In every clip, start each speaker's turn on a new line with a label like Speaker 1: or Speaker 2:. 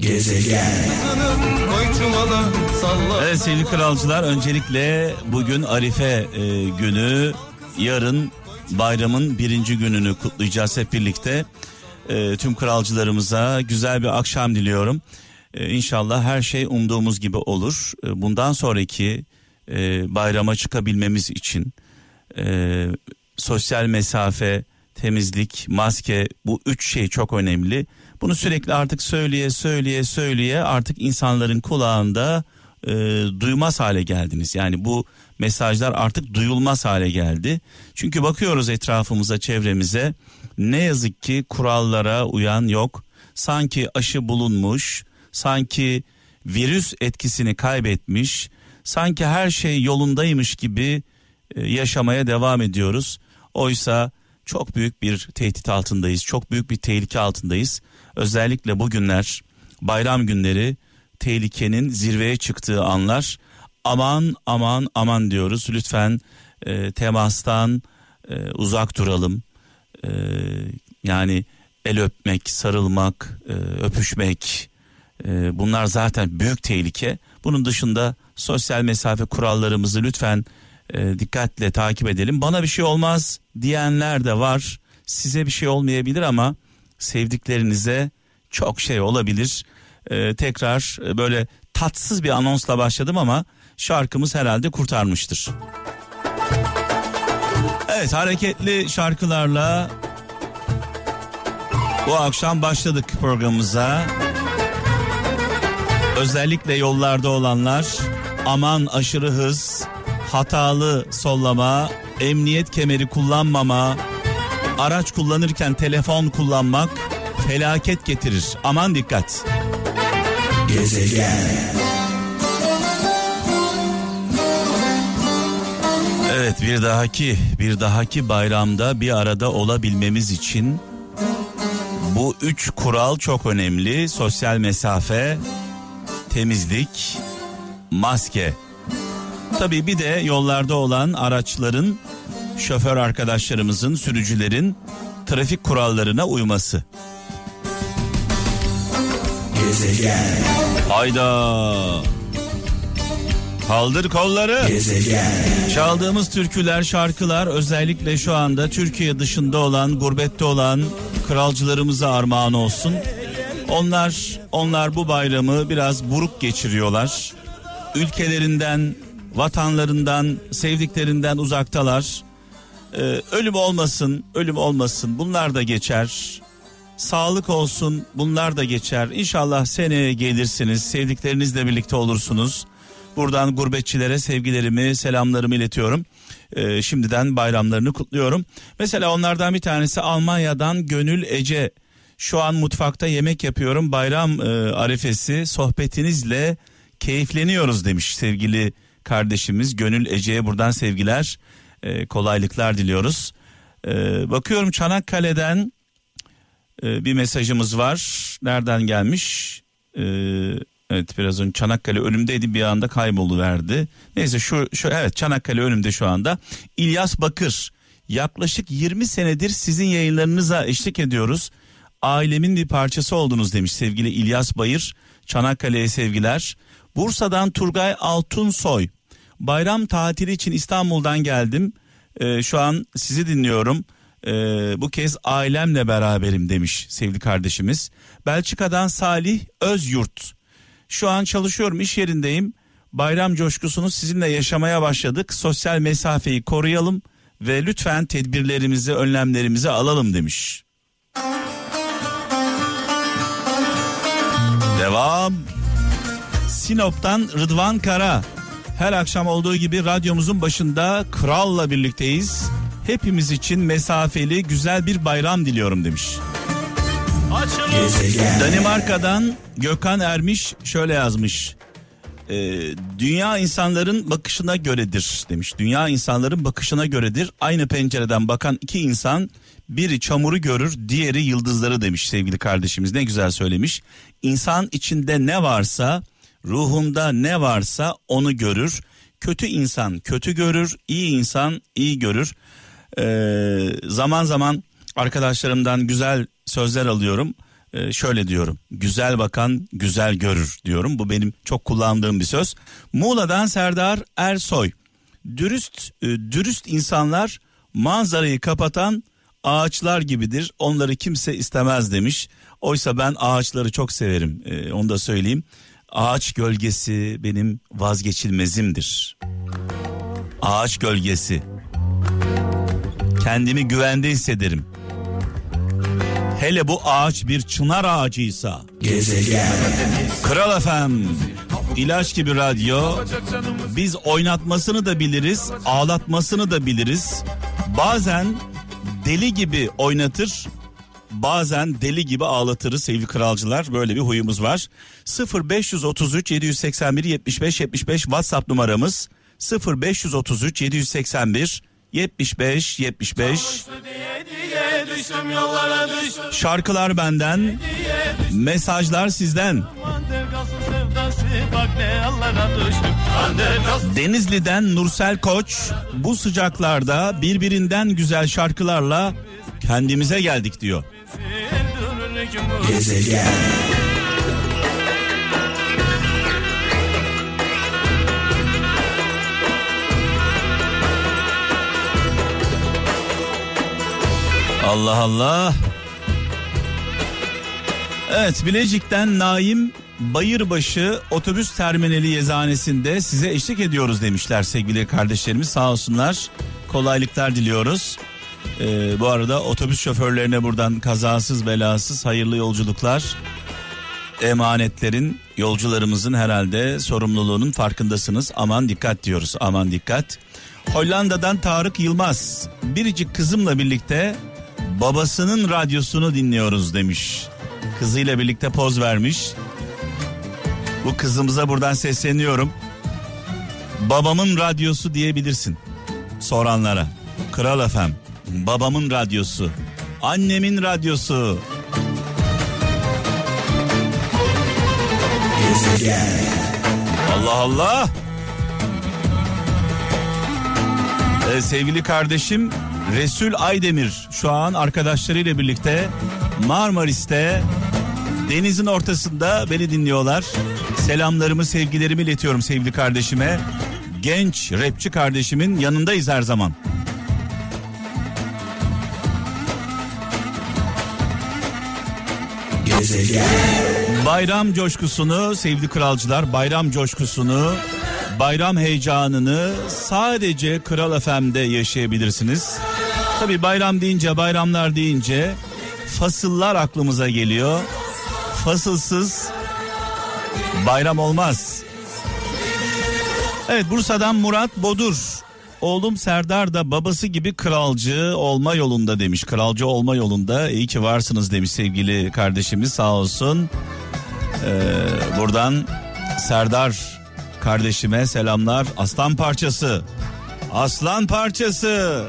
Speaker 1: Gezegen. Evet sevgili kralcılar öncelikle bugün Arife e, günü yarın bayramın birinci gününü kutlayacağız hep birlikte. E, tüm kralcılarımıza güzel bir akşam diliyorum. E, inşallah her şey umduğumuz gibi olur. E, bundan sonraki e, bayrama çıkabilmemiz için e, sosyal mesafe, temizlik, maske bu üç şey çok önemli. Bunu sürekli artık söyleye söyleye söyleye artık insanların kulağında e, duymaz hale geldiniz. Yani bu mesajlar artık duyulmaz hale geldi. Çünkü bakıyoruz etrafımıza, çevremize ne yazık ki kurallara uyan yok. Sanki aşı bulunmuş, sanki virüs etkisini kaybetmiş, sanki her şey yolundaymış gibi e, yaşamaya devam ediyoruz. Oysa çok büyük bir tehdit altındayız. Çok büyük bir tehlike altındayız. Özellikle bugünler bayram günleri tehlikenin zirveye çıktığı anlar. Aman aman aman diyoruz. Lütfen e, temastan e, uzak duralım. E, yani el öpmek, sarılmak, e, öpüşmek e, bunlar zaten büyük tehlike. Bunun dışında sosyal mesafe kurallarımızı lütfen e, dikkatle takip edelim. Bana bir şey olmaz diyenler de var. Size bir şey olmayabilir ama sevdiklerinize çok şey olabilir. E, tekrar e, böyle tatsız bir anonsla başladım ama şarkımız herhalde kurtarmıştır. Evet hareketli şarkılarla bu akşam başladık programımıza. Özellikle yollarda olanlar aman aşırı hız, hatalı sollama, emniyet kemeri kullanmama, araç kullanırken telefon kullanmak felaket getirir. Aman dikkat. Gezegen. Evet bir dahaki bir dahaki bayramda bir arada olabilmemiz için bu üç kural çok önemli. Sosyal mesafe, temizlik, maske. Tabii bir de yollarda olan araçların, şoför arkadaşlarımızın, sürücülerin trafik kurallarına uyması. Gezegen. Hayda. Kaldır kolları. Gezegen. Çaldığımız türküler, şarkılar özellikle şu anda Türkiye dışında olan, gurbette olan kralcılarımıza armağan olsun. Onlar onlar bu bayramı biraz buruk geçiriyorlar. Ülkelerinden, vatanlarından, sevdiklerinden uzaktalar. Ee, ölüm olmasın, ölüm olmasın. Bunlar da geçer. Sağlık olsun, bunlar da geçer. İnşallah seneye gelirsiniz, sevdiklerinizle birlikte olursunuz. Buradan gurbetçilere sevgilerimi, selamlarımı iletiyorum. Ee, şimdiden bayramlarını kutluyorum. Mesela onlardan bir tanesi Almanya'dan Gönül Ece. Şu an mutfakta yemek yapıyorum. Bayram e, arifesi sohbetinizle keyifleniyoruz demiş sevgili kardeşimiz Gönül Ece'ye buradan sevgiler, e, kolaylıklar diliyoruz. E, bakıyorum Çanakkale'den e, bir mesajımız var. Nereden gelmiş? E, evet biraz önce Çanakkale önümdeydi bir anda kaybolu verdi. Neyse şu, şu evet Çanakkale önümde şu anda. İlyas Bakır yaklaşık 20 senedir sizin yayınlarınıza eşlik ediyoruz. Ailemin bir parçası oldunuz demiş sevgili İlyas Bayır. Çanakkale'ye sevgiler. Bursa'dan Turgay Altunsoy. Bayram tatili için İstanbul'dan geldim. Ee, şu an sizi dinliyorum. Ee, bu kez ailemle beraberim demiş sevgili kardeşimiz. Belçika'dan Salih Özyurt. Şu an çalışıyorum iş yerindeyim. Bayram coşkusunu sizinle yaşamaya başladık. Sosyal mesafeyi koruyalım ve lütfen tedbirlerimizi, önlemlerimizi alalım demiş. Devam. Sinop'tan Rıdvan Kara. Her akşam olduğu gibi radyomuzun başında kralla birlikteyiz. Hepimiz için mesafeli güzel bir bayram diliyorum demiş. Gezegen. Danimarka'dan Gökhan Ermiş şöyle yazmış. Ee, dünya insanların bakışına göredir demiş. Dünya insanların bakışına göredir. Aynı pencereden bakan iki insan biri çamuru görür, diğeri yıldızları demiş sevgili kardeşimiz. Ne güzel söylemiş. İnsan içinde ne varsa, ruhunda ne varsa onu görür. Kötü insan kötü görür, iyi insan iyi görür. Ee, zaman zaman arkadaşlarımdan güzel sözler alıyorum. e, şöyle diyorum. Güzel bakan güzel görür diyorum. Bu benim çok kullandığım bir söz. Muğla'dan Serdar Ersoy. Dürüst e, dürüst insanlar manzarayı kapatan ağaçlar gibidir. Onları kimse istemez demiş. Oysa ben ağaçları çok severim. E, onu da söyleyeyim. Ağaç gölgesi benim vazgeçilmezimdir. Ağaç gölgesi. Kendimi güvende hissederim. Hele bu ağaç bir çınar ağacıysa. Gezegen. Kral efem. İlaç gibi radyo. Biz oynatmasını da biliriz, ağlatmasını da biliriz. Bazen deli gibi oynatır, bazen deli gibi ağlatırız sevgili kralcılar. Böyle bir huyumuz var. 0533 781 75 75 WhatsApp numaramız 0533 781 75 75 Şarkılar benden Mesajlar sizden Denizli'den Nursel Koç Bu sıcaklarda birbirinden güzel şarkılarla Kendimize geldik diyor Gezegen Allah Allah. Evet Bilecik'ten Naim Bayırbaşı otobüs terminali yezanesinde size eşlik ediyoruz demişler sevgili kardeşlerimiz sağ olsunlar. Kolaylıklar diliyoruz. Ee, bu arada otobüs şoförlerine buradan kazasız belasız hayırlı yolculuklar. Emanetlerin yolcularımızın herhalde sorumluluğunun farkındasınız. Aman dikkat diyoruz aman dikkat. Hollanda'dan Tarık Yılmaz biricik kızımla birlikte babasının radyosunu dinliyoruz demiş. Kızıyla birlikte poz vermiş. Bu kızımıza buradan sesleniyorum. Babamın radyosu diyebilirsin soranlara. Kral efem, babamın radyosu, annemin radyosu. Allah Allah. Ee, sevgili kardeşim Resul Aydemir şu an arkadaşlarıyla birlikte Marmaris'te denizin ortasında beni dinliyorlar. Selamlarımı, sevgilerimi iletiyorum sevgili kardeşime. Genç rapçi kardeşimin yanındayız her zaman. Gezegen. Bayram coşkusunu sevgili kralcılar, bayram coşkusunu, bayram heyecanını sadece Kral FM'de yaşayabilirsiniz. Tabi bayram deyince bayramlar deyince fasıllar aklımıza geliyor. Fasılsız bayram olmaz. Evet Bursa'dan Murat Bodur. Oğlum Serdar da babası gibi kralcı olma yolunda demiş. Kralcı olma yolunda iyi ki varsınız demiş sevgili kardeşimiz sağ olsun. Ee, buradan Serdar kardeşime selamlar. Aslan parçası. Aslan parçası.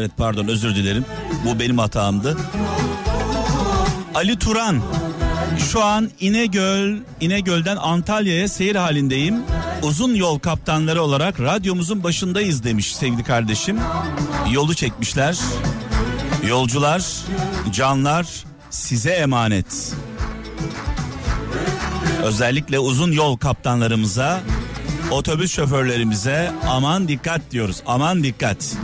Speaker 1: Evet pardon özür dilerim. Bu benim hatamdı. Ali Turan. Şu an İnegöl, İnegöl'den Antalya'ya seyir halindeyim. Uzun yol kaptanları olarak radyomuzun başındayız demiş sevgili kardeşim. Yolu çekmişler. Yolcular, canlar size emanet. Özellikle uzun yol kaptanlarımıza, otobüs şoförlerimize aman dikkat diyoruz. Aman dikkat.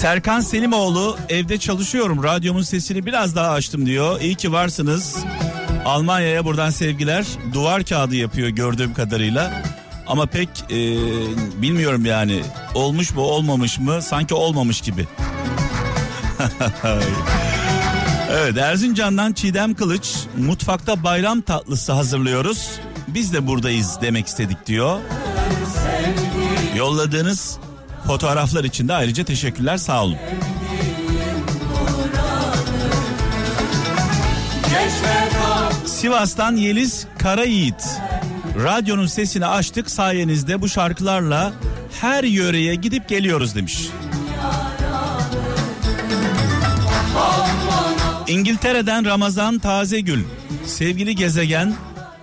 Speaker 1: Serkan Selimoğlu evde çalışıyorum radyomun sesini biraz daha açtım diyor. İyi ki varsınız. Almanya'ya buradan sevgiler. Duvar kağıdı yapıyor gördüğüm kadarıyla. Ama pek e, bilmiyorum yani olmuş mu olmamış mı sanki olmamış gibi. evet Erzincan'dan Çiğdem Kılıç mutfakta bayram tatlısı hazırlıyoruz. Biz de buradayız demek istedik diyor. Yolladığınız fotoğraflar için de ayrıca teşekkürler sağ olun. Sivas'tan Yeliz Karayiğit. Radyonun sesini açtık sayenizde bu şarkılarla her yöreye gidip geliyoruz demiş. İngiltere'den Ramazan Tazegül. Sevgili gezegen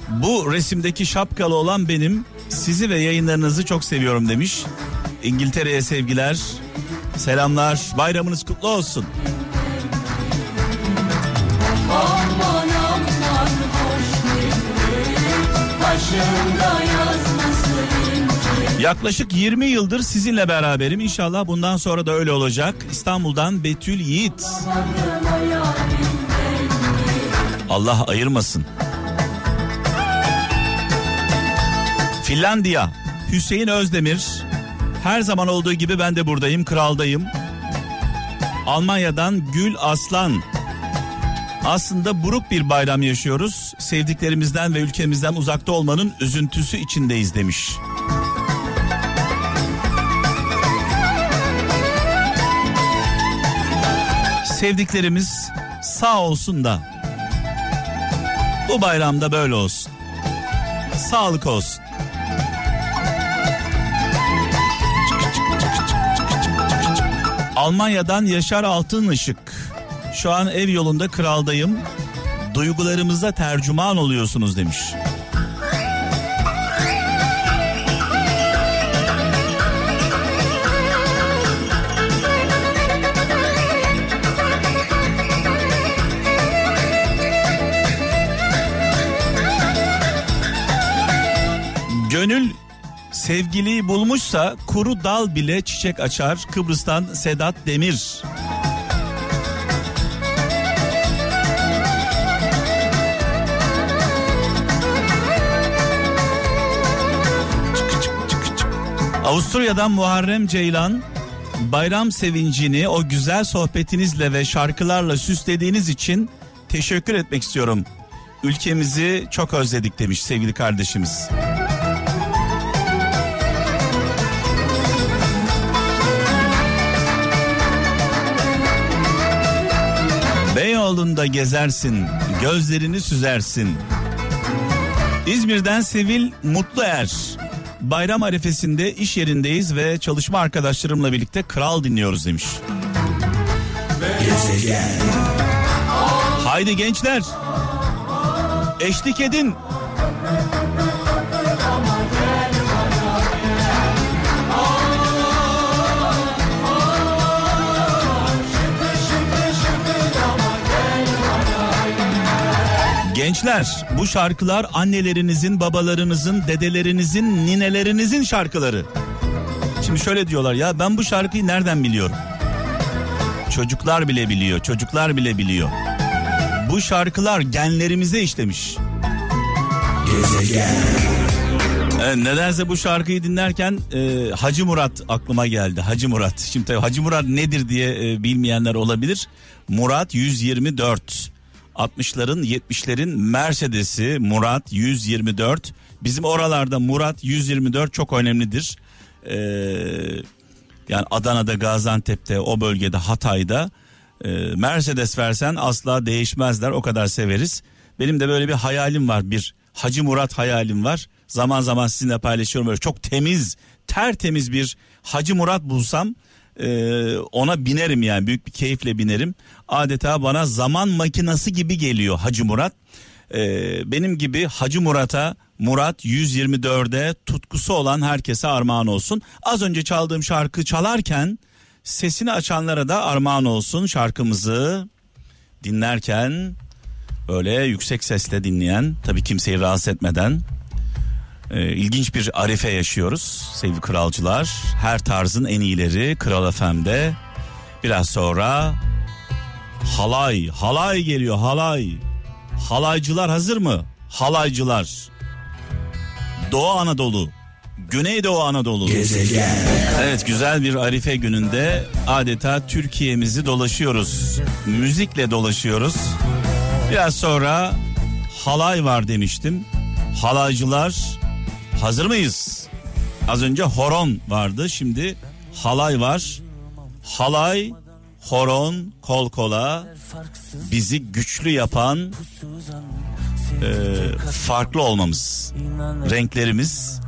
Speaker 1: bu resimdeki şapkalı olan benim sizi ve yayınlarınızı çok seviyorum demiş. İngiltere'ye sevgiler. Selamlar. Bayramınız kutlu olsun. Yaklaşık 20 yıldır sizinle beraberim. İnşallah bundan sonra da öyle olacak. İstanbul'dan Betül Yiğit. Allah ayırmasın. Finlandiya. Hüseyin Özdemir. Her zaman olduğu gibi ben de buradayım, kraldayım. Almanya'dan Gül Aslan. Aslında buruk bir bayram yaşıyoruz. Sevdiklerimizden ve ülkemizden uzakta olmanın üzüntüsü içindeyiz demiş. Sevdiklerimiz sağ olsun da bu bayramda böyle olsun. Sağlık olsun. Almanya'dan Yaşar Altın Işık. Şu an ev yolunda kraldayım. Duygularımıza tercüman oluyorsunuz demiş. Gönül sevgiliyi bulmuşsa kuru dal bile çiçek açar. Kıbrıs'tan Sedat Demir. Avusturya'dan Muharrem Ceylan bayram sevincini o güzel sohbetinizle ve şarkılarla süslediğiniz için teşekkür etmek istiyorum. Ülkemizi çok özledik demiş sevgili kardeşimiz. Beyoğlu'nda gezersin, gözlerini süzersin. İzmir'den Sevil Mutluer. Bayram arifesinde iş yerindeyiz ve çalışma arkadaşlarımla birlikte kral dinliyoruz demiş. Gezegen. Haydi gençler. Eşlik edin. Gençler bu şarkılar annelerinizin, babalarınızın, dedelerinizin, ninelerinizin şarkıları. Şimdi şöyle diyorlar ya ben bu şarkıyı nereden biliyorum? Çocuklar bile biliyor, çocuklar bile biliyor. Bu şarkılar genlerimize işlemiş. Gezegen. Evet, nedense bu şarkıyı dinlerken e, Hacı Murat aklıma geldi. Hacı Murat. Şimdi tabii Hacı Murat nedir diye e, bilmeyenler olabilir. Murat 124. 60'ların 70'lerin Mercedes'i Murat 124. Bizim oralarda Murat 124 çok önemlidir. Ee, yani Adana'da, Gaziantep'te, o bölgede, Hatay'da e, Mercedes versen asla değişmezler. O kadar severiz. Benim de böyle bir hayalim var. Bir Hacı Murat hayalim var. Zaman zaman sizinle paylaşıyorum. Böyle çok temiz, tertemiz bir Hacı Murat bulsam e, ona binerim yani büyük bir keyifle binerim. Adeta bana zaman makinası gibi geliyor Hacı Murat. E, benim gibi Hacı Murat'a Murat 124'e tutkusu olan herkese armağan olsun. Az önce çaldığım şarkı çalarken sesini açanlara da armağan olsun şarkımızı dinlerken böyle yüksek sesle dinleyen tabii kimseyi rahatsız etmeden e, ilginç bir arife yaşıyoruz sevgili kralcılar. Her tarzın en iyileri Kral FM'de. Biraz sonra halay, halay geliyor halay. Halaycılar hazır mı? Halaycılar. Doğu Anadolu, Güneydoğu Anadolu. Gezegen. Evet güzel bir Arife gününde adeta Türkiye'mizi dolaşıyoruz. Müzikle dolaşıyoruz. Biraz sonra halay var demiştim. Halaycılar Hazır mıyız? Az önce horon vardı şimdi halay var. Halay, horon, kol kola bizi güçlü yapan e, farklı olmamız, renklerimiz,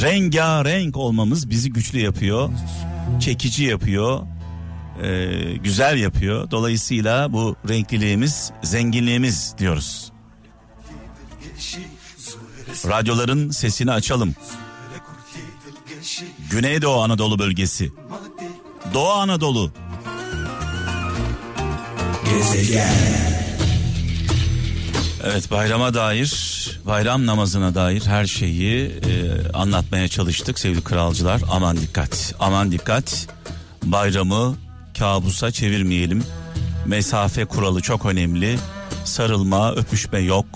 Speaker 1: rengarenk olmamız bizi güçlü yapıyor, çekici yapıyor, e, güzel yapıyor. Dolayısıyla bu renkliliğimiz, zenginliğimiz diyoruz. Radyoların sesini açalım. Güneydoğu Anadolu bölgesi. Doğu Anadolu. Evet bayrama dair, bayram namazına dair her şeyi e, anlatmaya çalıştık sevgili kralcılar. Aman dikkat, aman dikkat. Bayramı kabusa çevirmeyelim. Mesafe kuralı çok önemli. Sarılma, öpüşme yok.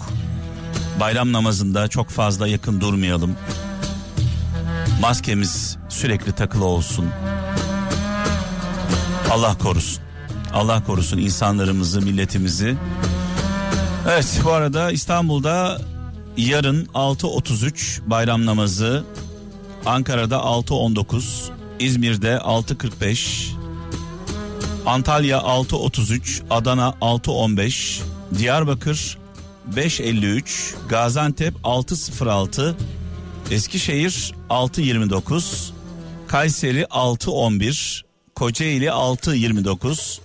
Speaker 1: Bayram namazında çok fazla yakın durmayalım. Maskemiz sürekli takılı olsun. Allah korusun. Allah korusun insanlarımızı, milletimizi. Evet bu arada İstanbul'da yarın 6.33 bayram namazı, Ankara'da 6.19, İzmir'de 6.45, Antalya 6.33, Adana 6.15, Diyarbakır 5.53, Gaziantep 6.06, Eskişehir 6.29, Kayseri 6.11, Kocaeli 6.29,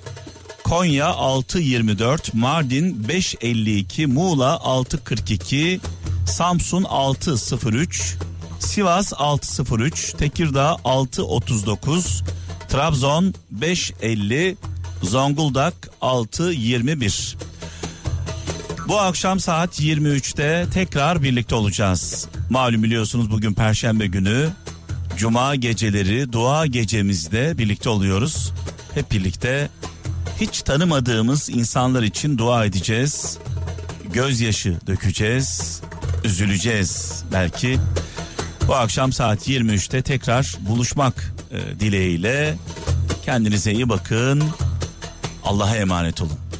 Speaker 1: Konya 6.24, Mardin 5.52, Muğla 6.42, Samsun 6.03, Sivas 6.03, Tekirdağ 6.39, Trabzon 5.50, Zonguldak 6.21. Bu akşam saat 23'te tekrar birlikte olacağız. Malum biliyorsunuz bugün perşembe günü. Cuma geceleri dua gecemizde birlikte oluyoruz. Hep birlikte hiç tanımadığımız insanlar için dua edeceğiz. Gözyaşı dökeceğiz. Üzüleceğiz belki. Bu akşam saat 23'te tekrar buluşmak e, dileğiyle kendinize iyi bakın. Allah'a emanet olun.